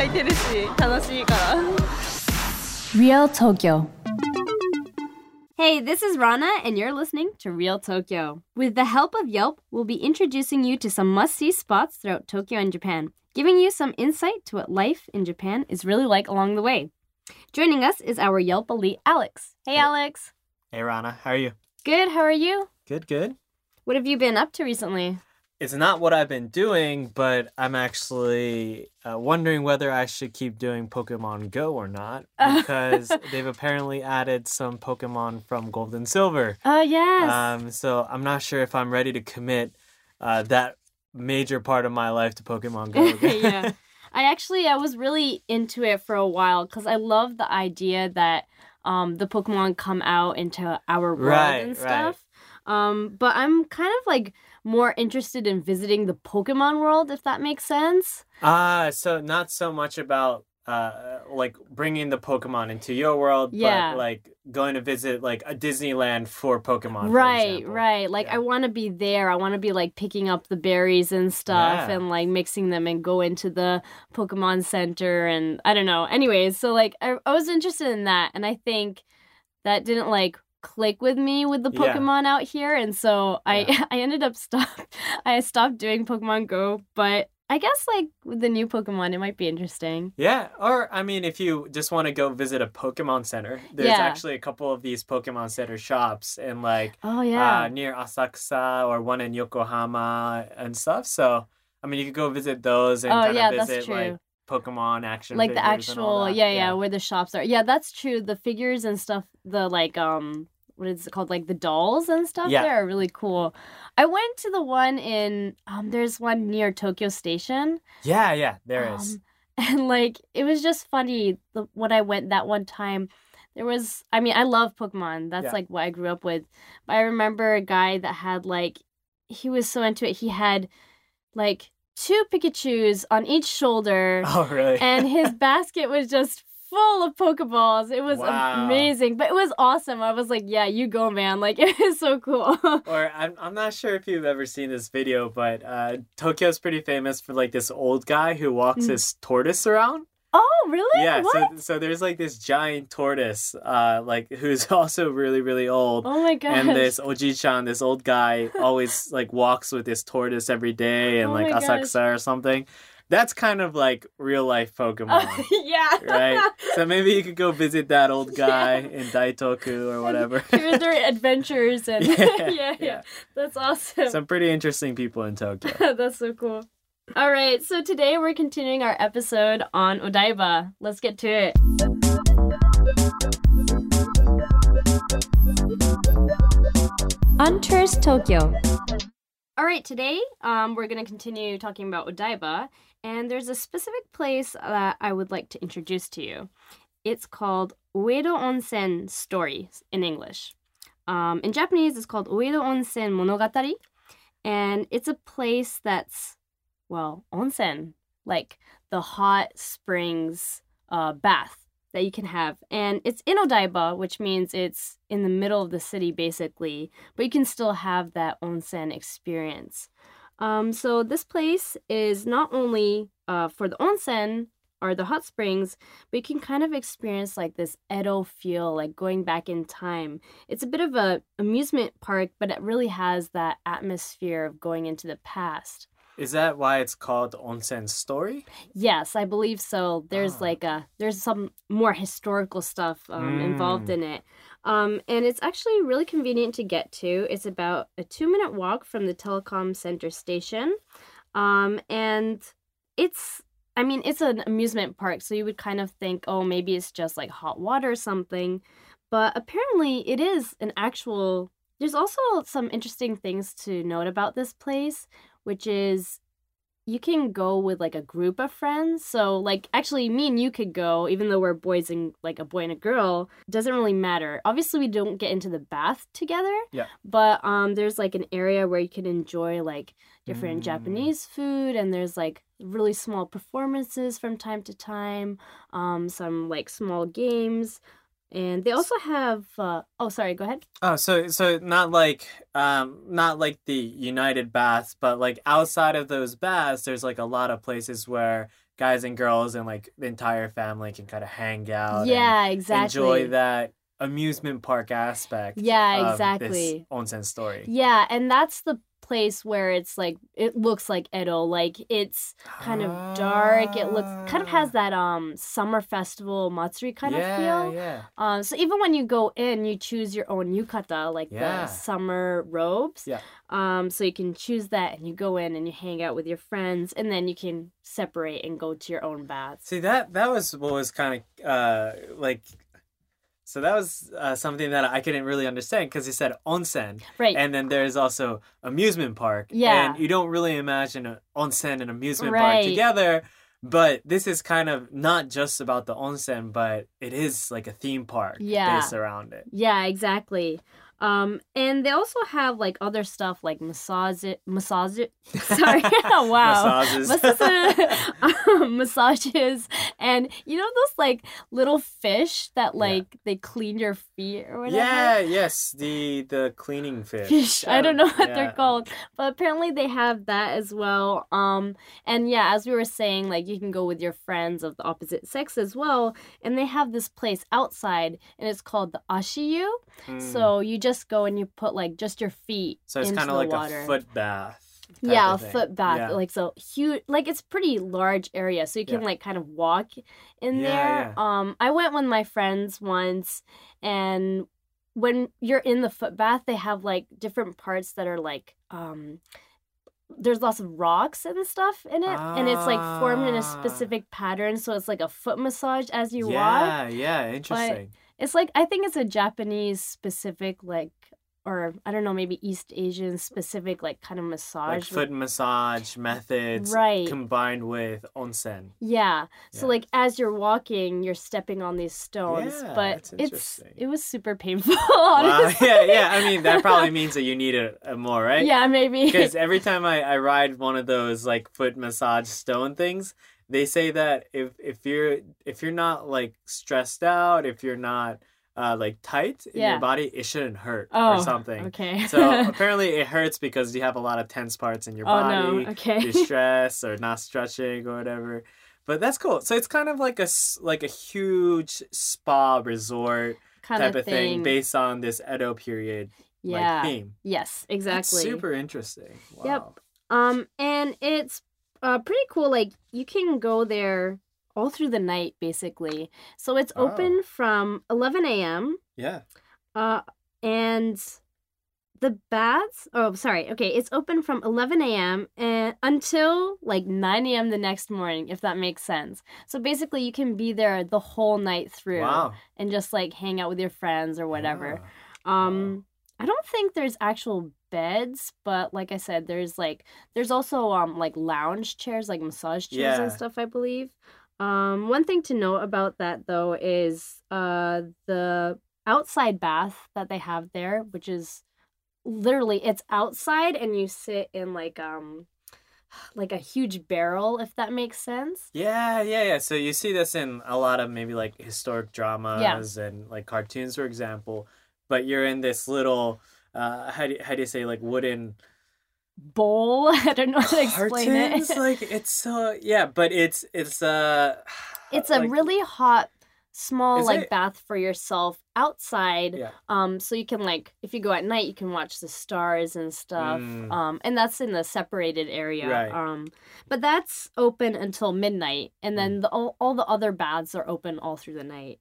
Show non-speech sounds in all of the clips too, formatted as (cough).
店ずっと開いてるし楽しいから Real Tokyo. Hey, this is Rana, and you're listening to Real Tokyo. With the help of Yelp, we'll be introducing you to some must see spots throughout Tokyo and Japan, giving you some insight to what life in Japan is really like along the way. Joining us is our Yelp elite, Alex. Hey, Alex. Hey Rana, how are you? Good, how are you? Good, good. What have you been up to recently? It's not what I've been doing, but I'm actually uh, wondering whether I should keep doing Pokemon Go or not (laughs) because (laughs) they've apparently added some Pokemon from Gold and Silver. Oh, yes. Um, so I'm not sure if I'm ready to commit uh, that major part of my life to Pokemon Go. (laughs) yeah. I actually I was really into it for a while because I love the idea that um the Pokemon come out into our world Right, and right. stuff. Um, but I'm kind of like more interested in visiting the Pokemon world, if that makes sense. Ah, so not so much about uh like bringing the Pokemon into your world, Yeah. but like going to visit like a Disneyland for Pokemon. right, example. right. Like I want to be there. I want to be like picking up the berries and stuff Yeah. and like mixing them and go into the Pokemon Center and I don't know. Anyways, so like I, I was interested in that and I think that didn't like click with me with the Yeah. Pokemon out here and so I (laughs) I ended up stop (laughs) I stopped doing Pokemon Go, but I guess like with the new Pokemon it might be interesting. Yeah, or I mean, if you just want to go visit a Pokemon Center, there's Yeah. actually a couple of these Pokemon Center shops in like Oh yeah. uh, near Asakusa or one in Yokohama and stuff. So I mean, you could go visit those and Oh, kind yeah, of visit like Pokemon action, like the figures and all actual that. yeah, yeah where the shops are yeah that's true the figures and stuff the like um what is it called like the dolls and stuff Yeah. there are really cool i went to the one in um there's one near tokyo station yeah, yeah. There is. um, (laughs) and like it was just funny the, when i went that one time there was i mean i love pokemon that's Yeah. like what i grew up with but i remember a guy that had like he was so into it he had like two pikachus on each shoulder (laughs) Oh, really? and his (laughs) basket was just full of pokeballs it was Wow. amazing but it was awesome i was like yeah you go man like (laughs) it was so cool (laughs) or I'm, I'm not sure if you've ever seen this video, but uh, Tokyo's pretty famous for like this old guy who walks Mm. his tortoise around. oh really Yeah, what? so so there's like this giant tortoise, uh, like who's (laughs) also really really old, oh my gosh and this Oji-chan, this old guy, always like walks with this tortoise every day and Oh like gosh. Asakusa or something. That's kind of like real life Pokemon, Oh, (laughs) yeah right? (laughs) So maybe you could go visit that old guy in Daitoku or whatever. hear their adventures and (laughs) Yeah, yeah, yeah, yeah. That's awesome. Some pretty interesting people in Tokyo. That's so cool. All right, so today we're continuing our episode on Odaiba. Let's get to it. Untours Tokyo. All right, today um, we're going to continue talking about Odaiba, and there's a specific place that I would like to introduce to you. It's called Oedo Onsen Story in English. Um, in Japanese, it's called Oedo Onsen Monogatari, and it's a place that's, well, onsen, like the hot springs uh, bath that you can have. And it's in Odaiba, which means it's in the middle of the city, basically, but you can still have that onsen experience. Um, so this place is not only uh, for the onsen or the hot springs, but you can kind of experience like this Edo feel, like going back in time. It's a bit of a amusement park, but it really has that atmosphere of going into the past. Is that why it's called Onsen Story? Yes, I believe so. There's Ah. like a there's some more historical stuff um, involved Mm. in it, um, and it's actually really convenient to get to. It's about a two minute walk from the telecom center station, um, and it's I mean it's an amusement park, so you would kind of think, oh, maybe it's just like hot water or something, but apparently it is an actual. There's also some interesting things to note about this place, which is you can go with like a group of friends. So like actually me and you could go even though we're boys and like a boy and a girl, doesn't really matter. Obviously we don't get into the bath together. Yeah. But um there's like an area where you can enjoy like different Mm. Japanese food and there's like really small performances from time to time, um some like small games. And they also have. Uh, oh, sorry. Go ahead. Oh, so so not like um not like the United baths, but like outside of those baths, there's like a lot of places where guys and girls and like the entire family can kind of hang out. and yeah, exactly. Enjoy that amusement park aspect. Yeah, of exactly. This onsen story. Yeah, and that's the place where it's like it looks like Edo, like it's kind of dark. It looks kind of has that um summer festival matsuri kind Ah. yeah, of feel. Yeah, Um, so even when you go in, you choose your own yukata, like Yeah. the summer robes. Yeah. Um, so you can choose that, and you go in and you hang out with your friends, and then you can separate and go to your own baths. See that that was what was kind of uh like. So that was uh, something that I couldn't really understand because he said onsen, Right. and then there's also amusement park. Yeah. And you don't really imagine a onsen and amusement Right. park together. But this is kind of not just about the onsen, but it is like a theme park Yeah. based around it. Yeah, exactly. Um, and they also have like other stuff like massage, massage. (laughs) Sorry, (laughs) wow, Massages. Massage- (laughs) um, massages, and you know those like little fish that Yeah. like they clean your feet or whatever. yeah, yes, the the cleaning fish. Fish. I don't know what Yeah. they're called, but apparently they have that as well. Um, and yeah, as we were saying, like you can go with your friends of the opposite sex as well, and they have this place outside, and it's called the Ashiyu. Mm. So you just go and you put like just your feet So it's kind of like water. a foot bath. yeah, a foot bath. Yeah. Like so huge like it's pretty large area. So you can Yeah. like kind of walk in Yeah, there. yeah. Um I went with my friends once and when you're in the foot bath they have like different parts that are like um there's lots of rocks and stuff in it and it's like formed in a Ah. specific pattern so it's like a foot massage as you walk yeah, yeah, interesting. It's like I think it's a Japanese specific like or I don't know maybe East Asian specific like kind of massage. like foot massage methods Right. combined with onsen. yeah. So like as you're walking, you're stepping on these stones, Yeah, but that's it's it was super painful. (laughs) Wow, (laughs) yeah, yeah. I mean, that probably means that you need it uh, more, right? Yeah, maybe. Because (laughs) every time I, I ride one of those like foot massage stone things, they say that if if you're if you're not like stressed out, if you're not uh, like tight in Yeah. your body, it shouldn't hurt oh, or something. Okay. So (laughs) apparently it hurts because you have a lot of tense parts in your oh body. no. Okay. you're (laughs) stressed or not stretching or whatever. But that's cool. So it's kind of like a like a huge spa resort kind type of thing. thing based on this Edo period yeah. like theme. Yes, That's exactly. super interesting. Wow. Yep. Um, and it's uh pretty cool. Like you can go there all through the night, basically. So it's Oh. open from 11 a.m. Yeah. Uh, and the baths. Oh, sorry. Okay, it's open from 11 a.m. and until like 9 a.m. the next morning, if that makes sense. So basically, you can be there the whole night through Wow. and just like hang out with your friends or whatever. Yeah. Um, I don't think there's actual beds, but like I said, there's like there's also um like lounge chairs, like massage chairs Yeah. and stuff. I believe. Um, one thing to note about that though is uh the outside bath that they have there, which is literally it's outside and you sit in like um like a huge barrel if that makes sense. Yeah, yeah, yeah. So you see this in a lot of maybe like historic dramas and like cartoons, for example. But you're in this little, uh, how do you, how do you say like wooden Bowl. (laughs) I don't know how to (sighs) explain cartons? it. like it's so yeah, but it's it's uh, (sighs) it's a like- really hot small Is like it? bath for yourself outside Yeah. um so you can like if you go at night you can watch the stars and stuff Mm. um and that's in the separated area Right. um but that's open until midnight and Mm. then the all, all the other baths are open all through the night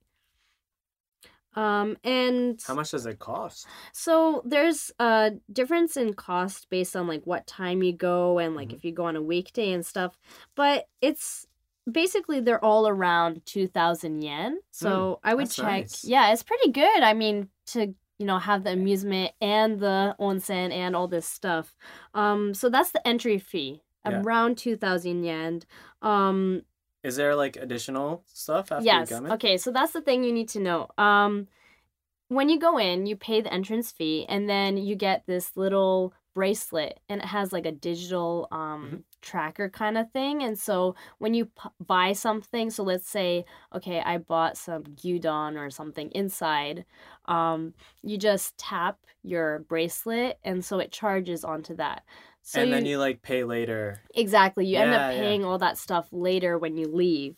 um and How much does it cost? so there's a difference in cost based on like what time you go and like Mhm. if you go on a weekday and stuff. But it's basically they're all around 2000 yen. So I would check. nice. Yeah, it's pretty good. I mean to you know have the amusement and the onsen and all this stuff. Um so that's the entry fee. Yeah. Around 2000 yen. Um Is there like additional stuff after yes. you come in? Okay, so that's the thing you need to know. Um when you go in, you pay the entrance fee and then you get this little bracelet and it has like a digital um Mhm. tracker kind of thing and so when you p- buy something so let's say okay I bought some gyudon or something inside um you just tap your bracelet and so it charges onto that so and then you like pay later. Exactly. You end Yeah, up yeah. paying all that stuff later when you leave.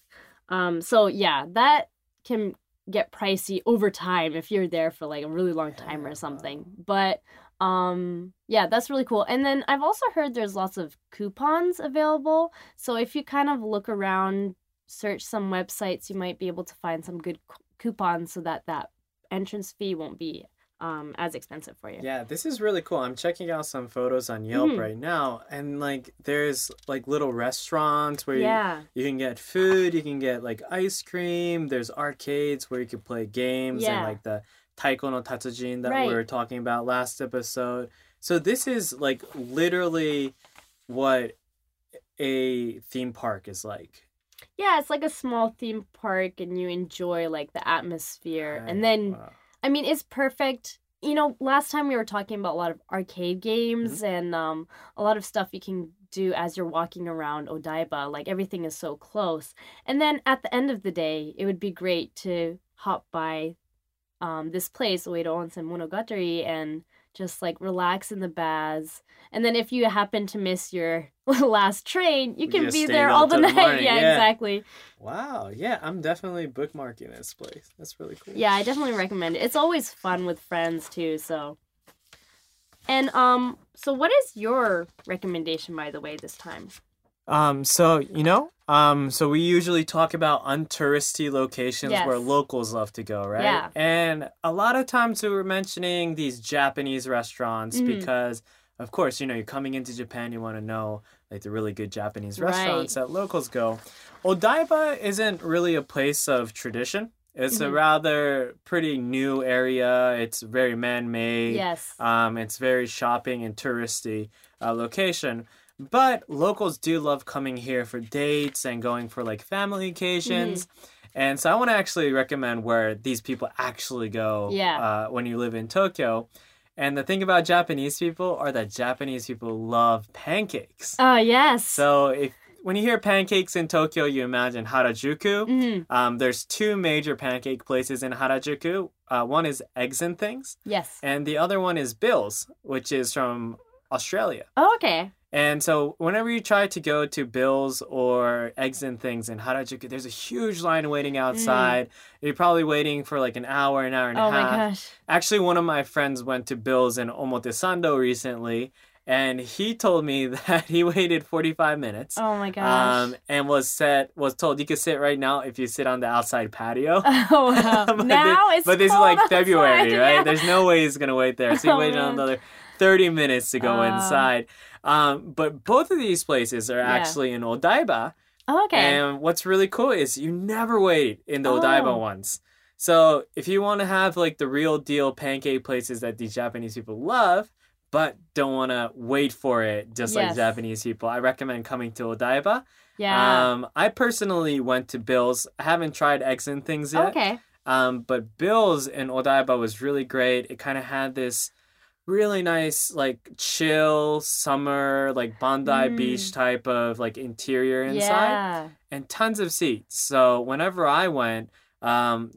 Um, so yeah, that can get pricey over time if you're there for like a really long time Yeah. or something. But um yeah, that's really cool. And then I've also heard there's lots of coupons available. So if you kind of look around, search some websites, you might be able to find some good coupons so that that entrance fee won't be um as expensive for you. Yeah, this is really cool. I'm checking out some photos on Yelp Mhm. right now, and like there's like little restaurants where you, Yeah. you can get food, you can get like ice cream. There's arcades where you can play games and like the Taiko no Tatsujin that Right. we were talking about last episode. So this is like literally what a theme park is like. Yeah, it's like a small theme park and you enjoy like the atmosphere. Right. And then Wow. I mean it's perfect. You know, last time we were talking about a lot of arcade games and um a lot of stuff you can do as you're walking around Odaiba. Like everything is so close. And then at the end of the day, it would be great to hop by um this place, Oedo Onsen Monogatari, and just like relax in the baths. And then if you happen to miss your (laughs) last train, you can just be there all the night. (laughs) yeah, yeah. exactly. Wow. Yeah, I'm definitely bookmarking this place. That's really cool. Yeah, I definitely recommend it. It's always fun with friends too, so. And um so what is your recommendation by the way this time? Um, so you know, um, so we usually talk about untouristy locations Yes. where locals love to go, right? Yeah. And a lot of times we were mentioning these Japanese restaurants Mhm. because, of course, you know, you're coming into Japan, you want to know like the really good Japanese Right. restaurants that locals go. Odaiba isn't really a place of tradition. It's a Mhm. rather pretty new area. It's very man-made. Yes. Um, it's very shopping and touristy uh, location. But locals do love coming here for dates and going for like family occasions. And so I want to actually recommend where these people actually go Yeah. uh, when you live in Tokyo. And the thing about Japanese people are that Japanese people love pancakes. Oh, yes. So if when you hear pancakes in Tokyo, you imagine Harajuku. Mhm. Um, there's two major pancake places in Harajuku. Uh, one is Eggs and Things, Yes. and the other one is Bill's, which is from Australia. Oh, okay. And so whenever you try to go to Bill's or Eggs and Things in Harajuku, there's a huge line waiting outside. You're probably waiting for like an hour, an hour and Mm. Oh a my half. gosh. Actually, one of my friends went to Bill's in Omotesando recently, and he told me (laughs) that he waited 45 minutes. Oh my gosh. Um, and was said was told you could sit right now if you sit on the outside patio. (laughs) oh wow. (laughs) but now thi- it's but this is like February, outside, right? yeah. There's no way he's gonna wait there. So he Oh, waited man. another 30 minutes to go Oh. inside. Um, but both of these places are Yeah. actually in Odaiba. Oh, okay. And what's really cool is you never wait in the Oh. Odaiba ones. So if you want to have like the real deal pancake places that these Japanese people love, but don't want to wait for it just like Japanese people, I recommend coming to Odaiba. yeah. Um, I personally went to Bill's. I haven't tried eggs and things yet. okay. Um, but Bill's in Odaiba was really great. It kind of had this really nice, like chill summer, like Bondi Mm. Beach type of like interior inside, Yeah. and tons of seats. So whenever I went, um,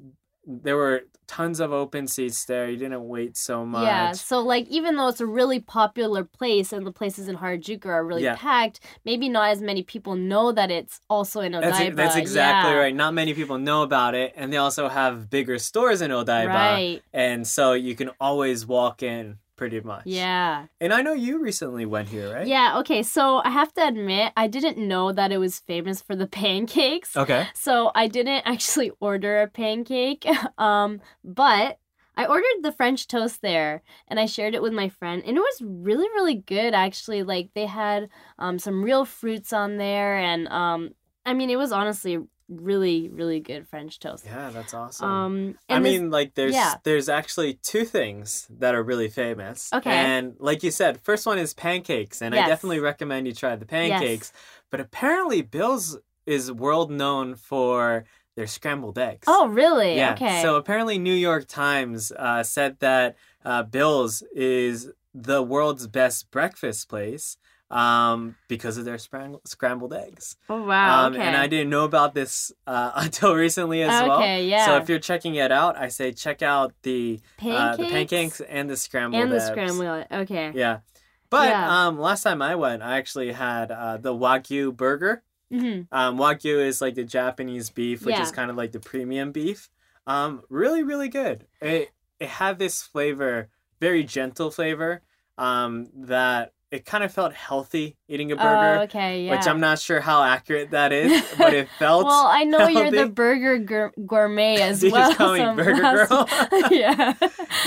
there were tons of open seats there. You didn't wait so much. Yeah, so like even though it's a really popular place and the places in Harajuku are really Yeah. packed, maybe not as many people know that it's also in Odaiba. That's, that's exactly yeah. right. Not many people know about it, and they also have bigger stores in Odaiba, Right. and so you can always walk in pretty much. Yeah. And I know you recently went here, right? Yeah, okay. So I have to admit, I didn't know that it was famous for the (laughs) pancakes. Okay. So I didn't (laughs) actually order a pancake. (laughs) Um, but I ordered the French toast there and I shared it with my friend and it was really, really good actually. Like they had um some real fruits on there and um I mean it was honestly really, really good French toast. Yeah, that's awesome. Um I this- mean, like, there's yeah. there's actually two things that are really famous. Okay. And like you said, first one is pancakes, and I definitely recommend you try the pancakes. But apparently, Bill's is world known for their scrambled eggs. Oh really? yeah. Okay. So apparently, New York Times uh, said that uh, Bill's is the world's best breakfast place um, because of their scram- scrambled eggs. Oh wow. Um, okay. And I didn't know about this uh, (laughs) until recently as well. Okay, yeah. So if you're checking it out, I say check out the uh, the Pancakes? pancakes and the scrambled and the eggs. scrambled. Okay. Yeah. But Yeah. um, last time I went, I actually had uh, the Wagyu burger. hmm Um, Wagyu is like the Japanese beef, which is kind of like the premium beef. Um, really, really good. It it had this flavor, very gentle flavor. Um, that it kind of felt healthy eating a burger, Oh, okay. Yeah. which I'm not sure how accurate that is, (laughs) but it felt. well, I know you're the burger gour- gourmet (laughs) as You well. just call me so Burger (laughs) Girl? yeah.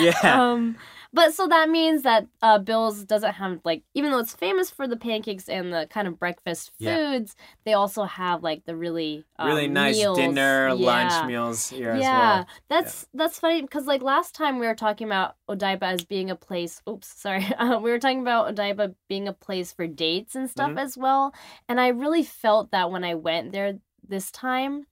yeah, Um, but so that means that uh, Bill's doesn't have like, even though it's famous for the pancakes and the kind of breakfast Yeah. foods, they also have like the really um, really nice meals. dinner, Yeah. lunch meals here as yeah, well. that's that's funny because like last time we were talking about Odaiba as being a place. Oops, sorry. (laughs) Uh, we were talking about Odaiba being a place for dates and stuff Mhm. as well, and I really felt that when I went there this time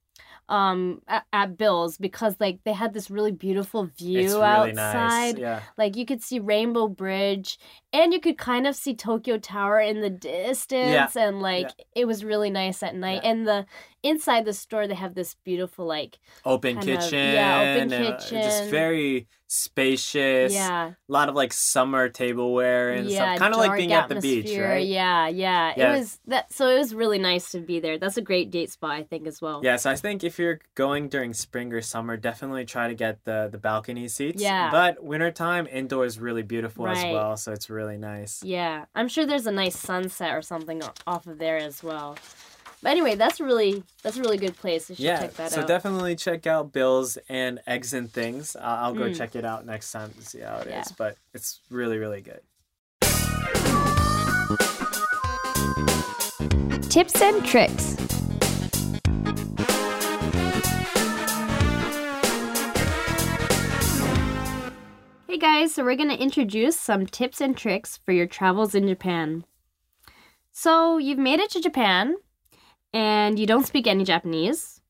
um at, at Bill's because like they had this really beautiful view really outside nice. Yeah. like you could see Rainbow Bridge and you could kind of see Tokyo Tower in the distance yeah. and like it was really nice at night Yeah. and the inside the store they have this beautiful like Open kind of- kitchen. yeah, open kitchen uh, Just very spacious. yeah A lot of like summer tableware and yeah stuff. Kind of like being at the beach, right? yeah, yeah Yeah. it was that so it was really nice to be there that's a great date spot I think as well Yeah, so I think if you're going during spring or summer, definitely try to get the the balcony seats. Yeah. But wintertime, indoor is really beautiful as well, so it's really nice. Yeah, I'm sure there's a nice sunset or something off of there as well. But anyway, that's really that's a really good place. You Yeah, check that out. so out. definitely check out Bills and Eggs and Things. Uh, I'll go Mm. check it out next time to see how it is. Yeah. But it's really, really good. Tips and tricks. Hey guys, so we're going to introduce some tips and tricks for your travels in Japan. So, you've made it to Japan and you don't speak any Japanese.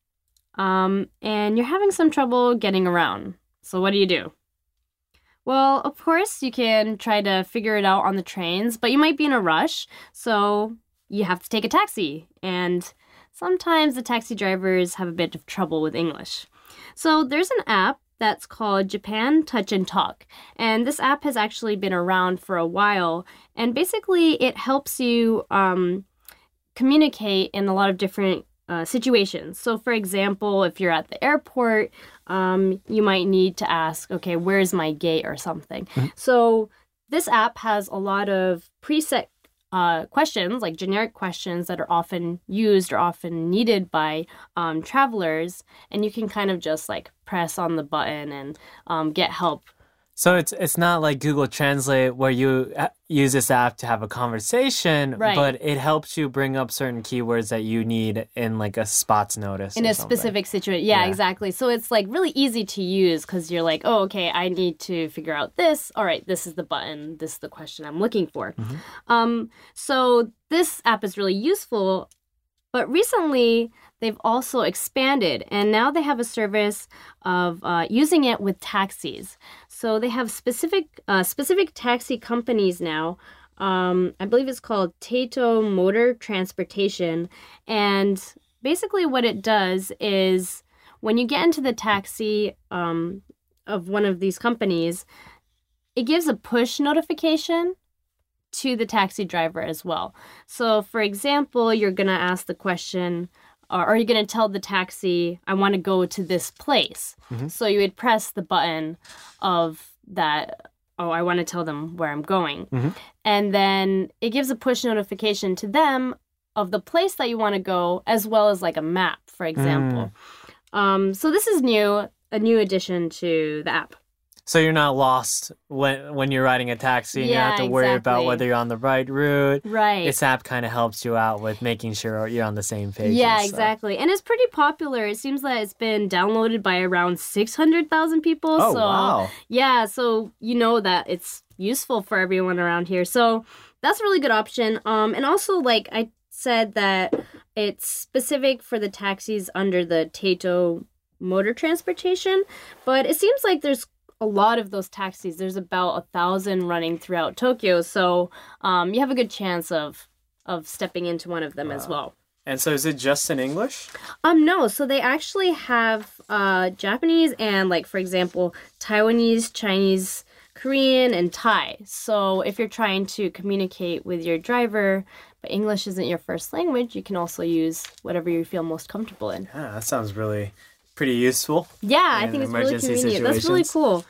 Um, and you're having some trouble getting around. So, what do you do? Well, of course, you can try to figure it out on the trains, but you might be in a rush, so you have to take a taxi. And sometimes the taxi drivers have a bit of trouble with English. So, there's an app that's called Japan Touch and Talk. And this app has actually been around for a while. And basically, it helps you um, communicate in a lot of different uh, situations. So, for example, if you're at the airport, um, you might need to ask, okay, where's my gate or something. So, this app has a lot of preset uh, questions, like generic questions that are often used or often needed by um, travelers, and you can kind of just like press on the button and um, get help. So it's it's not like Google Translate where you uh, use this app to have a conversation, Right. but it helps you bring up certain keywords that you need in like a spots notice in a something. specific situation. Yeah, Yeah. exactly. So it's like really easy to use because you're like, oh, okay, I need to figure out this. All right, this is the button. This is the question I'm looking for. Um, so this app is really useful. But recently, they've also expanded, and now they have a service of uh, using it with taxis. So they have specific uh, specific taxi companies now. Um, I believe it's called Tato Motor Transportation, and basically what it does is when you get into the taxi um, of one of these companies, it gives a push notification to the taxi driver as well. So, for example, you're to ask the question, or are you going to tell the taxi, I want to go to this place? Mhm. So, you would press the button of that, oh, I want to tell them where I'm going. Mhm. And then it gives a push notification to them of the place that you want to go, as well as like a map, for example. Um, so, this is new, a new addition to the app. So you're not lost when when you're riding a taxi and you Yeah, have to worry about whether you're on the right route. Right. This app kind of helps you out with making sure you're on the same page. Yeah, and exactly. And it's pretty popular. It seems that it's been downloaded by around 600,000 people. Oh so, wow! yeah, so you know that it's useful for everyone around here. So, that's a really good option. Um and also like I said that it's specific for the taxis under the Tato motor transportation, but it seems like there's a lot of those taxis. There's about a thousand running throughout Tokyo, so um, you have a good chance of of stepping into one of them as well. And so is it just in English? Um, no. So they actually have uh, Japanese and, like, for example, Taiwanese, Chinese, Korean, and Thai. So if you're trying to communicate with your driver, but English isn't your first language, you can also use whatever you feel most comfortable in. Yeah, that sounds really pretty useful. Yeah, I think it's really convenient. That's really cool.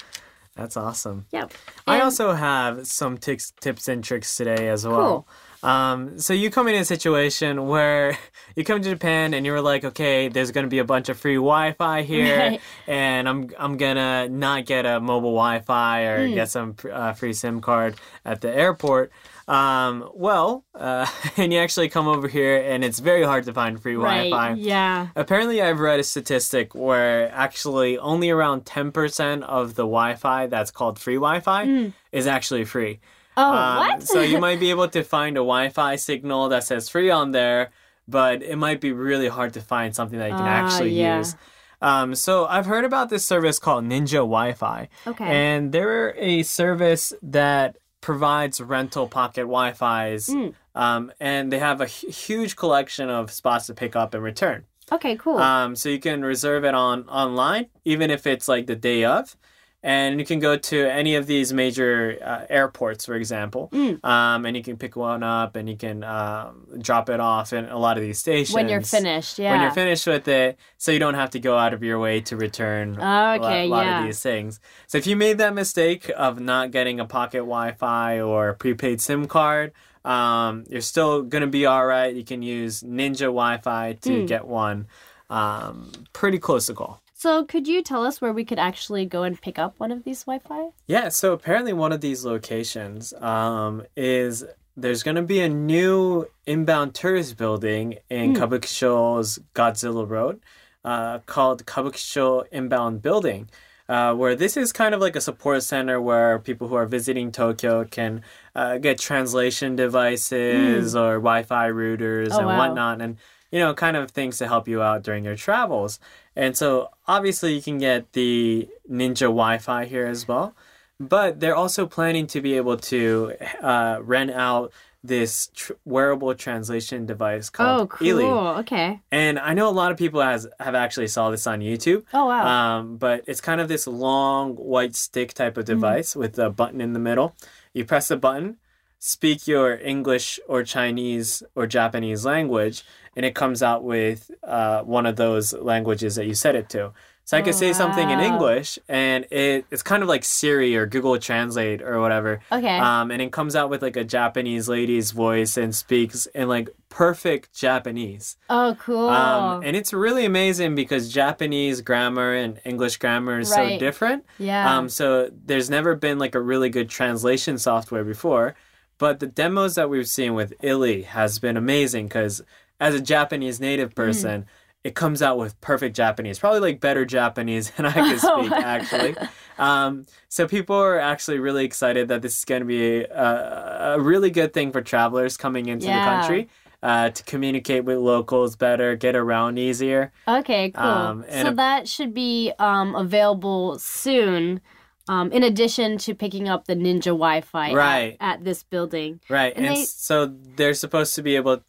That's awesome. Yep. I also have some tips, tips and tricks today as well. Um, so you come in a situation where (laughs) you come to Japan and you're like, okay, there's gonna be a bunch of free Wi-Fi here, Right. (laughs) and I'm I'm gonna not get a mobile Wi-Fi or Hmm. get some uh, free SIM card at the airport. Um, well, uh, (laughs) and you actually come over here and it's very hard to find free Right. Wi-Fi. Yeah. Apparently, I've read a statistic where actually only around 10% of the Wi Fi that's called free Wi Fi is actually free. Oh, Um, what? so you might be (laughs) able to find a Wi Fi signal that says free on there, but it might be really hard to find something that you can Ah, actually yeah. use. Um, so I've heard about this service called Ninja Wi Fi. Okay. And they're a service that provides rental pocket Wi Fi's. Hmm. Um, and they have a huge collection of spots to pick up and return. okay, cool. Um, so you can reserve it on online, even if it's like the day of, and you can go to any of these major uh, airports, for example, Mm. um, and you can pick one up and you can um, drop it off in a lot of these stations when you're finished, yeah. When you're finished with it, so you don't have to go out of your way to return a lot, Okay, lot yeah. of these things. So if you made that mistake of not getting a pocket Wi-Fi or prepaid SIM card, um, you're still gonna be all right. You can use Ninja Wi-Fi to Hmm. get one. Um, pretty close to call. So could you tell us where we could actually go and pick up one of these Wi-Fi? Yeah, so apparently one of these locations um, is there's going to be a new inbound tourist building in Kabukicho's Godzilla Road uh, called Kabukicho Inbound Building. Uh, where this is kind of like a support center where people who are visiting Tokyo can uh, get translation devices or Wi-Fi routers Oh, and wow. whatnot, and you know, kind of things to help you out during your travels. And so, obviously, you can get the Ninja Wi-Fi here as well, but they're also planning to be able to uh, rent out this tr- wearable translation device called Oh, cool. Ili. Okay. And I know a lot of people has have actually saw this on YouTube. Oh, wow. Um, but it's kind of this long white stick type of Mm-hmm. device with a button in the middle. You press the button, speak your English or Chinese or Japanese language, and it comes out with uh, one of those languages that you set it to. So I could say something in Oh. English, and it, it's kind of like Siri or Google Translate or whatever. Okay. Um, and it comes out with like a Japanese lady's voice and speaks in like perfect Japanese. oh, cool. Um, and it's really amazing because Japanese grammar and English grammar is Right. so different. yeah. Um, so there's never been like a really good translation software before. But the demos that we've seen with Ili has been amazing because as a Japanese native Hmm. person, it comes out with perfect Japanese, probably like better Japanese than I can (laughs) Oh, speak actually. Um, so people are actually really excited that this is going to be a, a really good thing for travelers coming into Yeah. the country. Uh, to communicate with locals better, get around easier. Okay, cool. Um, so a- that should be um, available soon. Um, in addition to picking up the Ninja Wi-Fi at- Right. at, this building. Right. And And, they- so they're supposed to be able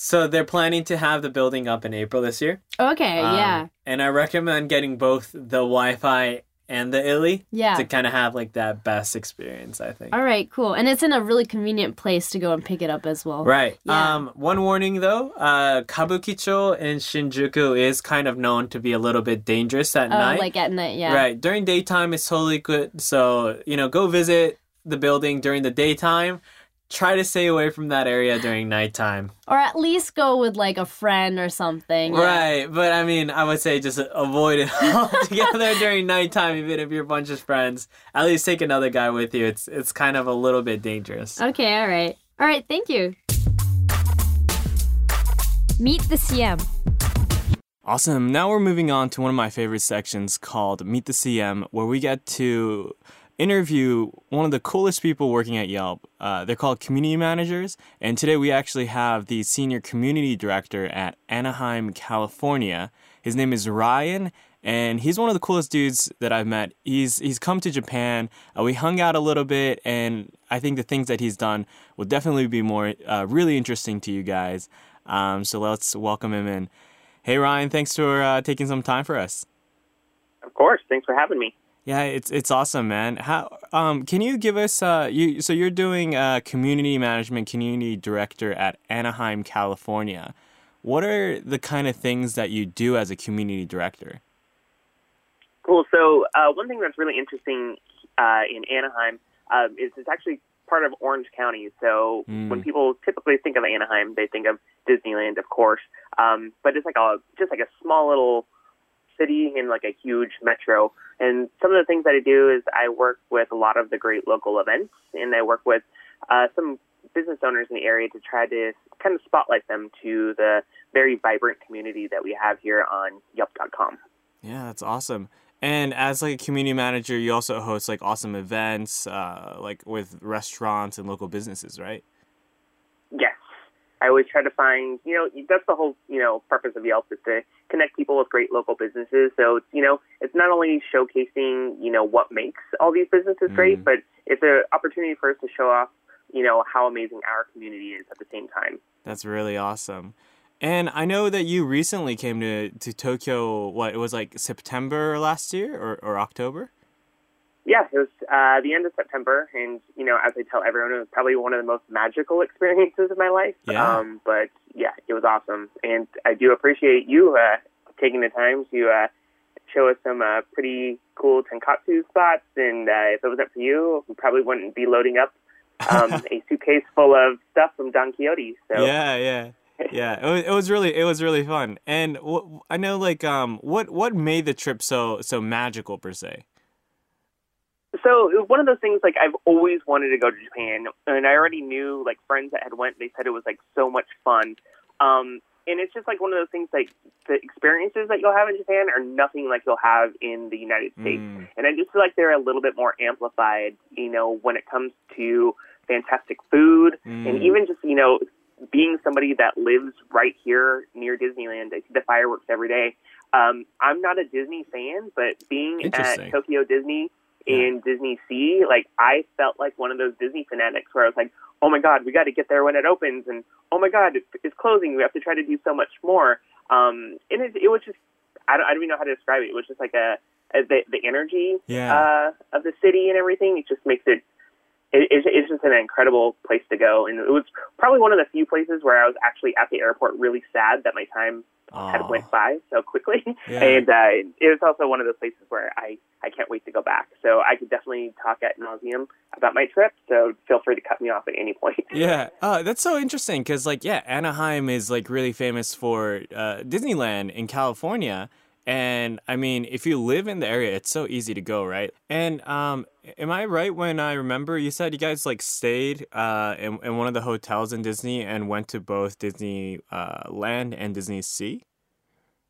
so they're planning to have the building up in April this year. Okay, Um, yeah, And I recommend getting both the Wi-Fi and the Ili yeah. to kind of have like that best experience, I think. All right, cool. And it's in a really convenient place to go and pick it up as well. Right. Yeah. Um, one warning though, uh, Kabukicho in Shinjuku is kind of known to be a little bit dangerous at Oh, night. like at night, yeah. Right. During daytime, it's totally good. So, you know, go visit the building during the daytime. Try to stay away from that area during nighttime. Or at least go with like a friend or something. yeah. Right. But I mean, I would say just avoid it (laughs) altogether (laughs) during nighttime, even if you're a bunch of friends. At least take another guy with you. It's it's kind of a little bit dangerous. Okay, all right. All right, thank you. Meet the CM. Awesome. Now we're moving on to one of my favorite sections called Meet the CM, where we get to interview one of the coolest people working at Yelp. Uh, they're called community managers. And today we actually have the senior community director at Anaheim, California. His name is Ryan, and he's one of the coolest dudes that I've met. He's he's come to Japan. Uh, we hung out a little bit, and I think the things that he's done will definitely be more uh, really interesting to you guys. Um, so let's welcome him in. Hey Ryan, thanks for uh, taking some time for us. Of course, thanks for having me. Yeah, it's it's awesome, man. How um can you give us uh you so you're doing uh community management community director at Anaheim, California. What are the kind of things that you do as a community director? Cool. So uh, one thing that's really interesting uh, in Anaheim uh, is it's actually part of Orange County. So Mm. when people typically think of Anaheim, they think of Disneyland, of course. Um, but it's like a just like a small little city in like a huge metro. And some of the things that I do is I work with a lot of the great local events, and I work with uh, some business owners in the area to try to kind of spotlight them to the very vibrant community that we have here on Yelp.com. Yeah, that's awesome. And as like a community manager, you also host like awesome events, uh, like with restaurants and local businesses, right? Yes. I always try to find, you know, that's the whole, you know, purpose of Yelp is to connect people with great local businesses. So, it's, you know, it's not only showcasing, you know, what makes all these businesses great, Mm. but it's an opportunity for us to show off, you know, how amazing our community is at the same time. That's really awesome. And I know that you recently came to, to Tokyo, what, it was like September last year or, or October? Yeah, it was uh, the end of September, and you know, as I tell everyone, it was probably one of the most magical experiences of my life. Yeah. Um, but yeah, it was awesome, and I do appreciate you uh, taking the time to uh, show us some uh, pretty cool tonkatsu spots. And uh, if it wasn't for you, we probably wouldn't be loading up um, (laughs) a suitcase full of stuff from Don Quixote. So Yeah, yeah. Yeah, it was, it was really it was really fun. And wh- I know like um what what made the trip so so magical per se? So it was one of those things like I've always wanted to go to Japan, and I already knew like friends that had went. They said it was like so much fun, um, and it's just like one of those things like the experiences that you'll have in Japan are nothing like you'll have in the United States, Mm. and I just feel like they're a little bit more amplified. You know, when it comes to fantastic food Mm. and even just you know being somebody that lives right here near Disneyland. I see the fireworks every day. Um, I'm not a Disney fan, but being at Tokyo Disney in Disney Sea, like I felt like one of those Disney fanatics where I was like, "Oh my God, we got to get there when it opens," and "Oh my God, it's, closing. We have to try to do so much more." Um, and it, it was just, I don't, I don't even know how to describe it. It was just like a, a the the energy Yeah. uh, of the city and everything. It just makes it. It, it's, it's just an incredible place to go, and it was probably one of the few places where I was actually at the airport really sad that my time had went by so quickly. Yeah. (laughs) And uh, it was also one of those places where I, I can't wait to go back. So I could definitely talk at nauseum about my trip. So feel free to cut me off at any point. (laughs) Yeah, uh, that's so interesting because, like, yeah, Anaheim is like really famous for uh, Disneyland in California, and I mean, if you live in the area, it's so easy to go, right? And um, am I right when I remember you said you guys like stayed uh, in, in one of the hotels in Disney and went to both Disney uh, Land and Disney Sea?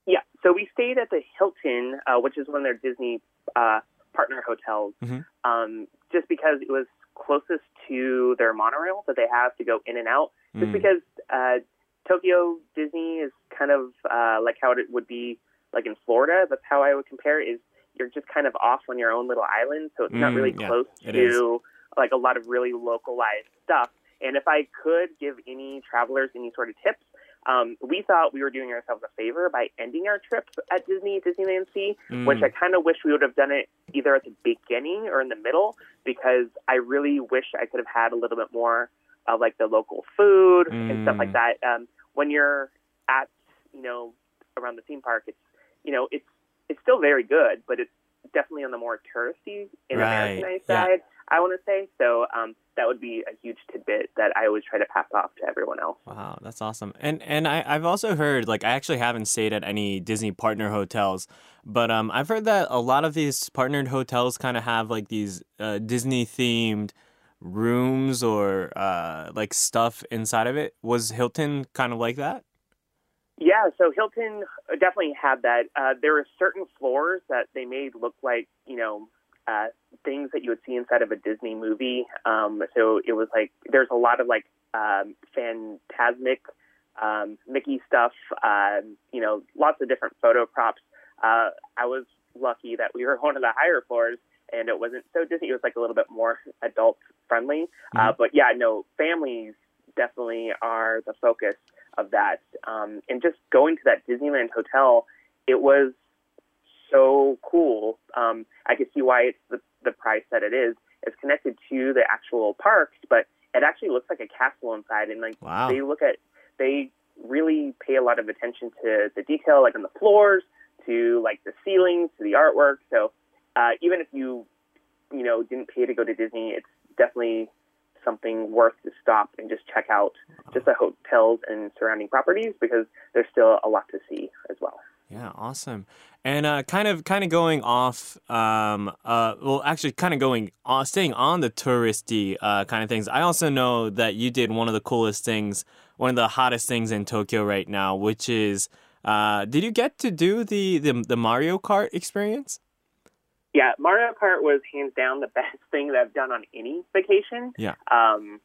Yeah. So we stayed at the Hilton, uh, which is one of their Disney uh, partner hotels, Mhm. um, just because it was closest to their monorail that they have to go in and out. Just Mm. because uh, Tokyo Disney is kind of uh, like how it would be like in Florida. That's how I would compare it. Is you're just kind of off on your own little island, so it's not Mm, really yeah, close to like a lot of really localized stuff. And if I could give any travelers any sort of tips, um, we thought we were doing ourselves a favor by ending our trip at Disney Disneyland Sea, which Mm. I kind of wish we would have done it either at the beginning or in the middle because I really wish I could have had a little bit more of like the local food and stuff like Mm. that. Um, when you're at you know around the theme park, it's you know it's it's still very good, but it's definitely on the more touristy and Right, Americanized yeah. side. I want to say so. Um, that would be a huge tidbit that I always try to pass off to everyone else. Wow, that's awesome. And and I, I've also heard like I actually haven't stayed at any Disney partner hotels, but um I've heard that a lot of these partnered hotels kind of have like these uh, Disney themed rooms or uh like stuff inside of it. Was Hilton kind of like that? Yeah, so Hilton definitely had that. Uh, there were certain floors that they made look like, you know, uh, things that you would see inside of a Disney movie. Um, so it was like there's a lot of like um, Fantasmic um, Mickey stuff. Um, you know, lots of different photo props. uh, I was lucky that we were (laughs) one of the higher floors and it wasn't so Disney. It was like a little bit more adult friendly. Uh, but yeah, no, families definitely are the focus of that. Um, and just going to that Disneyland hotel, it was so cool. Um, I could see why it's the, the price that it is. It's connected to the actual parks, but it actually looks like a castle inside. And like Wow. they look at, they really pay a lot of attention to the detail, like on the floors, to like the ceilings, to the artwork. So uh, even if you, you know, didn't pay to go to Disney, it's definitely something worth to stop and just check out just the hotels and surrounding properties because there's still a lot to see as well. Yeah, awesome. And uh, kind of, kind of going off. Um, uh, well, actually, kind of going, on, staying on the touristy uh, kind of things. I also know that you did one of the coolest things, one of the hottest things in Tokyo right now, which is, uh, did you get to do the the, the Mario Kart experience? Yeah, Mario Kart was hands down the (laughs) best thing that I've done on any vacation. Yeah. Um,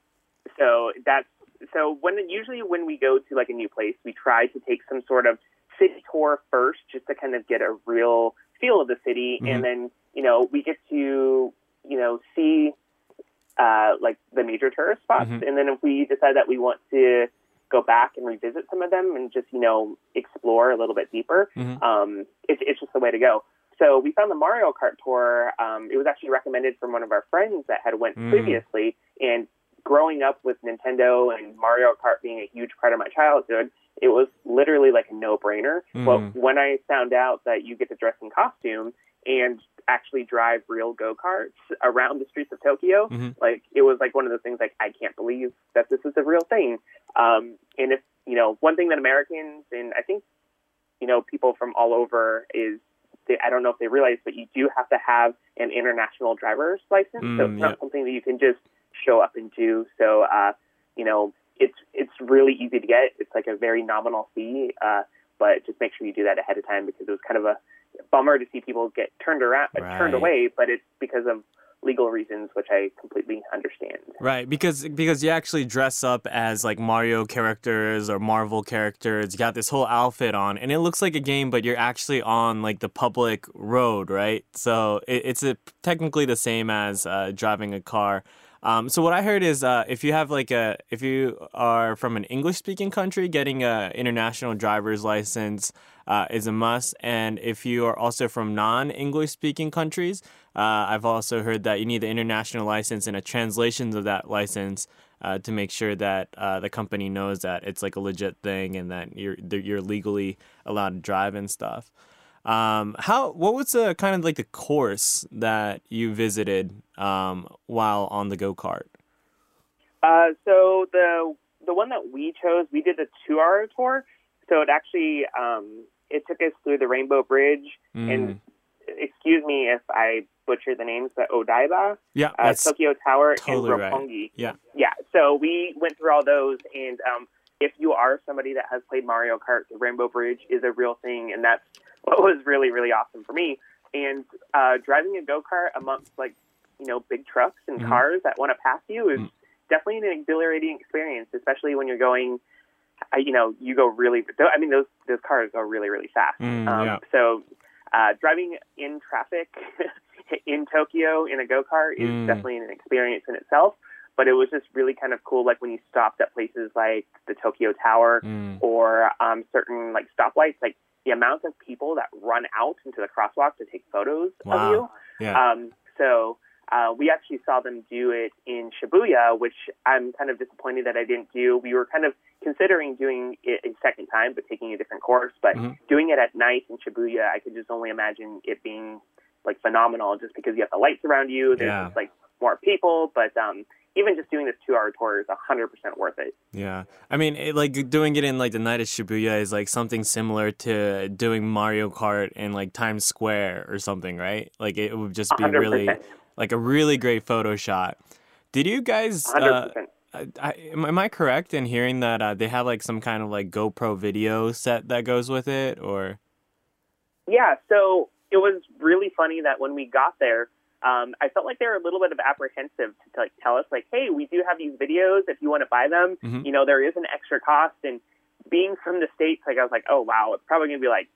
so that's so when usually when we go to like a new place, we try to take some sort of city tour first, just to kind of get a real feel of the city, Mhm. and then you know we get to you know see uh, like the major tourist spots, Mhm. and then if we decide that we want to go back and revisit some of them and just you know explore a little bit deeper, Mhm. um, it's it's just the way to go. So we found the Mario Kart tour. Um, it was actually recommended from one of our friends that had went Mm. previously. And growing up with Nintendo and Mario Kart being a huge part of my childhood, it was literally like a no-brainer. Mm. But when I found out that you get to dress in costume and actually drive real go-karts around the streets of Tokyo, Mhm. like it was like one of those things like I can't believe that this is a real thing. Um, and if you know one thing that Americans and I think you know people from all over is they, I don't know if they realize, but you do have to have an international driver's license, so Mm, it's not something that you can just show up and do. So uh, you know it's it's really easy to get. It's like a very nominal fee, uh, but just make sure you do that ahead of time because it was kind of a bummer to see people get turned around, uh, turned away, but it's because of legal reasons, which I completely understand. Right, because because you actually dress up as like Mario characters or Marvel characters. You got this whole outfit on, and it looks like a game, but you're actually on like the public road, right? So it, it's a, technically the same as uh, driving a car. Um, so what I heard is uh, if you have like a if you are from an English speaking country, getting a international driver's license uh, is a must. And if you are also from non English speaking countries, uh, I've also heard that you need the international license and a translation of that license uh, to make sure that uh, the company knows that it's like a legit thing and that you're you're legally allowed to drive and stuff. Um, how what was the kind of like the course that you visited um, while on the go kart? Uh, so the the one that we chose, we did a two hour tour. So it actually um, it took us through the Rainbow Bridge, Mm. and excuse me if I butcher the names, but Odaiba, Yeah, uh, Tokyo Tower, totally and right. Roppongi. yeah. Yeah, so we went through all those, and um, if you are somebody that has played Mario Kart, the Rainbow Bridge is a real thing, and that's what was really, really awesome for me. And uh, driving a go kart amongst like you know big trucks and Mhm. cars that want to pass you is Mm. definitely an exhilarating experience, especially when you're going. uh, You know, you go really. I mean, those those cars go really, really fast. Mm, um, yeah. So, uh, driving in traffic (laughs) in Tokyo in a go kart is Mm. definitely an experience in itself. But it was just really kind of cool, like when you stopped at places like the Tokyo Tower Mm. or um, certain like stoplights, like the amount of people that run out into the crosswalk to take photos Wow. of you. Yeah. Um, so uh, we actually saw them do it in Shibuya, which I'm kind of disappointed that I didn't do. We were kind of considering doing it a second time, but taking a different course. But Mhm. doing it at night in Shibuya, I could just only imagine it being like phenomenal, just because you have the lights around you. There's Yeah. just, like more people, but um, even just doing this two-hour tour is 100% worth it. Yeah, I mean, it, like doing it in like the night of Shibuya is like something similar to doing Mario Kart in like Times Square or something, right? Like it would just be 100%. really like a really great photo shot. Did you guys? Uh, I, am am I correct in hearing that uh, they have like some kind of like GoPro video set that goes with it, or? Yeah, so it was really funny that when we got there, um, I felt like they were a little bit of apprehensive to like tell us like, hey, we do have these videos if you want to buy them. Mhm. You know, there is an extra cost. And being from the states, like I was like, oh wow, it's probably gonna be like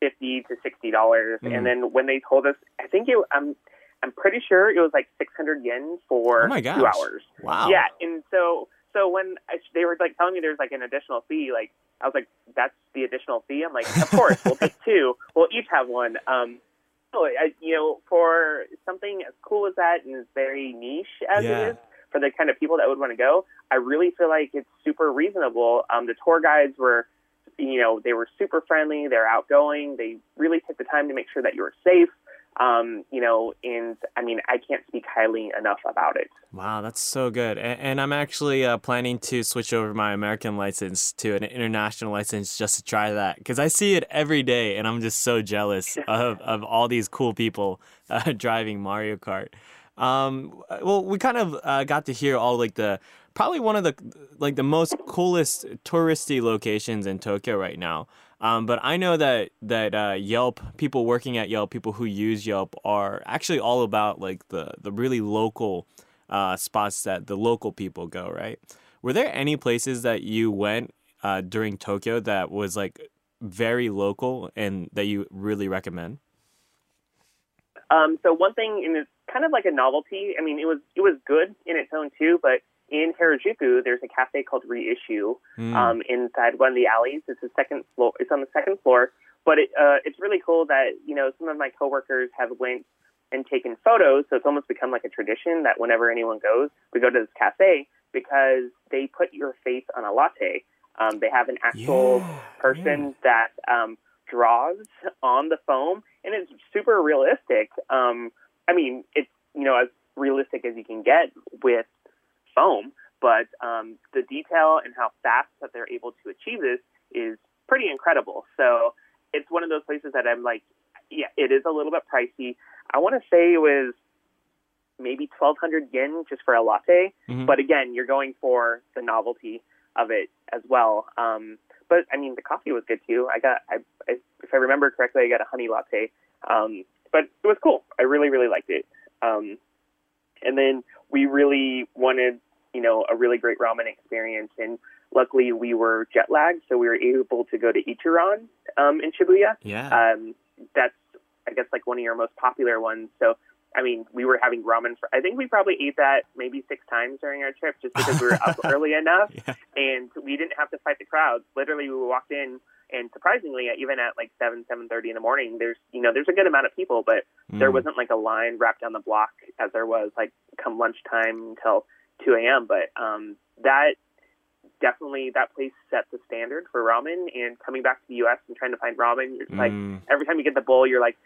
fifty to sixty dollars, Mm. and then when they told us, I think it, I'm I'm pretty sure it was like six hundred yen for Oh my two hours. Wow. Yeah, and so so when I, they were like telling me there's like an additional fee, like I was like, that's the additional fee. I'm like, of course, we'll take two. We'll each have one. Um, I, you know, for something as cool as that and as very niche as Yeah. it is, for the kind of people that would want to go, I really feel like it's super reasonable. Um, the tour guides were, you know, they were super friendly. They're outgoing. They really took the time to make sure that you were safe. Um, you know, and I mean, I can't speak highly enough about it. Wow, that's so good. And, and I'm actually uh, planning to switch over my American license to an international license just to try that because I see it every day and I'm just so jealous (laughs) of, of all these cool people uh, (laughs) driving Mario Kart. Um, well, we kind of uh, got to hear all like the probably one of the like the most coolest touristy locations in Tokyo right now. Um, but I know that that uh, Yelp people working at Yelp, people who use Yelp, are actually all about like the the really local uh, spots that the local people go. Right? Were there any places that you went uh, during Tokyo that was like very local and that you really recommend? Um, so one thing, and it's kind of like a novelty. I mean, it was it was good in its own too, but in Harajuku, there's a cafe called Reissue Mm. um, inside one of the alleys. It's the second floor. It's on the second floor, but it, uh, it's really cool that you know some of my coworkers have went and taken photos. So it's almost become like a tradition that whenever anyone goes, we go to this cafe because they put your face on a latte. Um, they have an actual Yeah, person that um, draws on the foam, and it's super realistic. Um, I mean, it's you know as realistic as you can get with foam, but um, the detail and how fast that they're able to achieve this is pretty incredible. So it's one of those places that I'm like, yeah, it is a little bit pricey. I want to say it was maybe 1,200 yen just for a latte, Mhm. but again, you're going for the novelty of it as well. Um, but I mean, the coffee was good too. I got, I, I, if I remember correctly, I got a honey latte. Um, but it was cool. I really, really liked it. Um, and then we really wanted, you know, a really great ramen experience. And luckily, we were jet lagged, so we were able to go to Ichiran um, in Shibuya. Yeah. Um, that's, I guess, like one of your most popular ones. So, I mean, we were having ramen for, I think we probably ate that maybe six times during our trip just because we were up (laughs) early enough Yeah. and we didn't have to fight the crowds. Literally, we walked in, and surprisingly, even at like seven, seven thirty in the morning, there's you know there's a good amount of people, but there Mm. wasn't like a line wrapped down the block as there was like come lunchtime until two a.m. But um, that definitely that place set the standard for ramen. And coming back to the U.S. and trying to find ramen, it's like Mm. every time you get the bowl, you're like,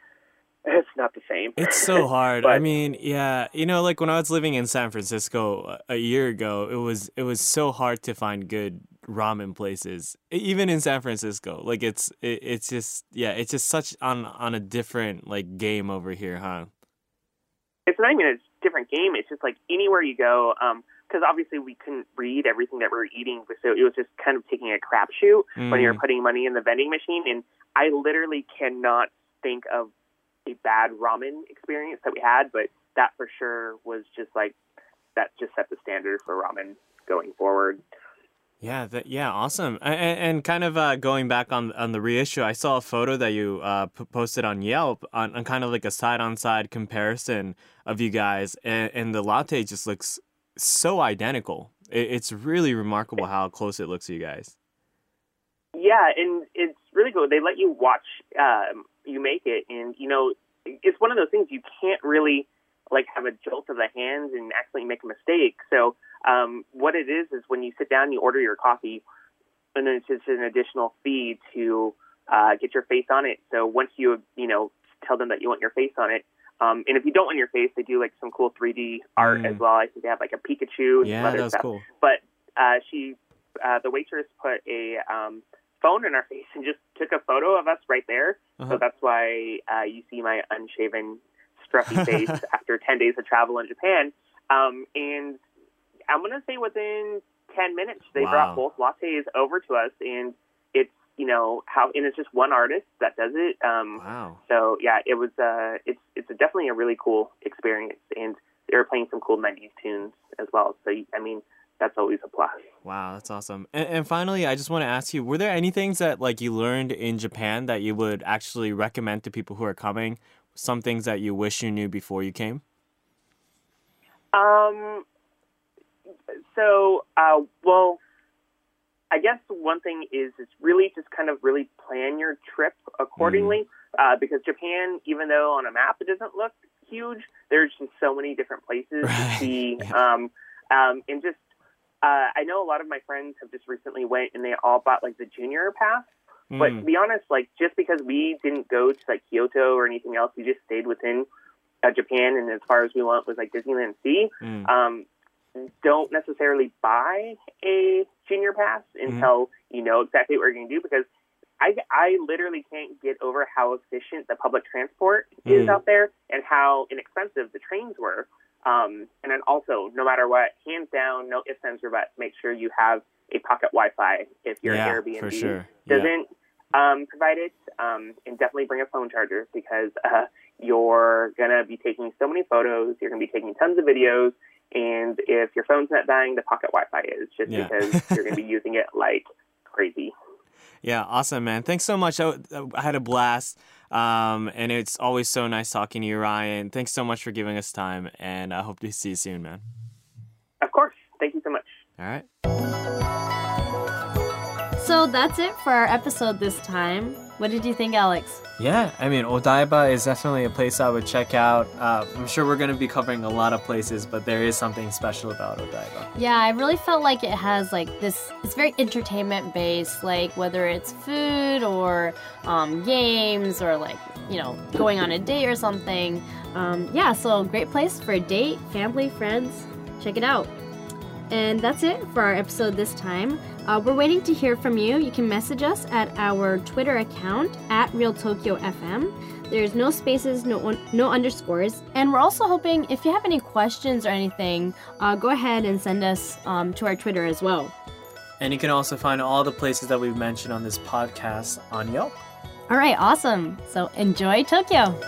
it's not the same. It's so (laughs) hard. I mean, yeah, you know, like when I was living in San Francisco a year ago, it was it was so hard to find good ramen places, even in San Francisco. Like it's it, it's just yeah, it's just such on on a different like game over here, huh? it's not even a different game. It's just like anywhere you go, um because obviously we couldn't read everything that we were eating, so it was just kind of taking a crapshoot when you're Mm. putting money in the vending machine. And I literally cannot think of a bad ramen experience that we had, but that for sure was just like that just set the standard for ramen going forward. Yeah, that, yeah, awesome. And, and kind of uh, going back on on the reissue, I saw a photo that you uh, p- posted on Yelp on, on kind of like a side on side comparison of you guys, and, and the latte just looks so identical. It, it's really remarkable how close it looks to you guys. Yeah, and it's really cool. They let you watch um, you make it, and you know, it's one of those things you can't really like have a jolt of the hands and accidentally make a mistake. So, um, what it is is when you sit down, you order your coffee, and then it's just an additional fee to uh, get your face on it. So once you you know tell them that you want your face on it. Um, and if you don't want your face, they do like some cool 3D art Mm. as well. I think they have like a Pikachu and some Yeah, other that was stuff cool. but uh, she, uh, the waitress, put a um, phone in our (laughs) face and just took a photo of us right there. Uh-huh. So that's why uh, you see my unshaven, scruffy (laughs) face after ten days of travel in Japan. Um, and I'm gonna say within ten minutes they Wow. brought both lattes over to us, and it's you know how and it's just one artist that does it. Um, Wow. so yeah, it was uh, it's it's definitely a really cool experience, and they were playing some cool '90s tunes as well. So I mean, that's always a plus. Wow, that's awesome. And, and finally, I just want to ask you: Were there any things that like you learned in Japan that you would actually recommend to people who are coming? Some things that you wish you knew before you came? Um. So, uh, well, I guess one thing is is really just kind of really plan your trip accordingly, uh, because Japan, even though on a map it doesn't look huge, there's just so many different places Right. to see, (laughs) um, um, and just uh, I know a lot of my friends have just recently went and they all bought like the JR pass. But Mm. to be honest, like just because we didn't go to like Kyoto or anything else, we just stayed within uh, Japan, and as far as we went was like Disneyland Sea. Mm. Um, don't necessarily buy a JR pass until you know exactly what you're going to do because I, I literally can't get over how efficient the public transport is Mm. out there and how inexpensive the trains were. Um, and then also, no matter what, hands down, no ifs, ands, or buts, make sure you have a pocket Wi-Fi if your Yeah, Airbnb for sure. Doesn't um, provide it. Um, and definitely bring a phone charger because uh, you're gonna be taking so many photos, you're gonna be taking tons of videos, and if your phone's not dying, the pocket Wi-Fi is just Yeah. because you're gonna be (laughs) using it like crazy. Yeah, awesome, man. Thanks so much. I, I had a blast. Um, and it's always so nice talking to you, Ryan. Thanks so much for giving us time, and I hope to see you soon, man. Of course. Thank you so much. All right. So that's it for our episode this time. What did you think, Alex? Yeah, I mean, Odaiba is definitely a place I would check out. Uh, I'm sure we're going to be covering a lot of places, but there is something special about Odaiba. Yeah, I really felt like it has like this. It's very entertainment based, like whether it's food or um, games or like you know going on a date or something. Um, yeah, so great place for a date, family, friends. Check it out. And that's it for our episode this time. Uh, we're waiting to hear from you. You can message us at our Twitter account at Real Tokyo FM. There's no spaces, no no underscores, and we're also hoping if you have any questions or anything, uh, go ahead and send us um, to our Twitter as well. And you can also find all the places that we've mentioned on this podcast on Yelp. All right, awesome. So enjoy Tokyo.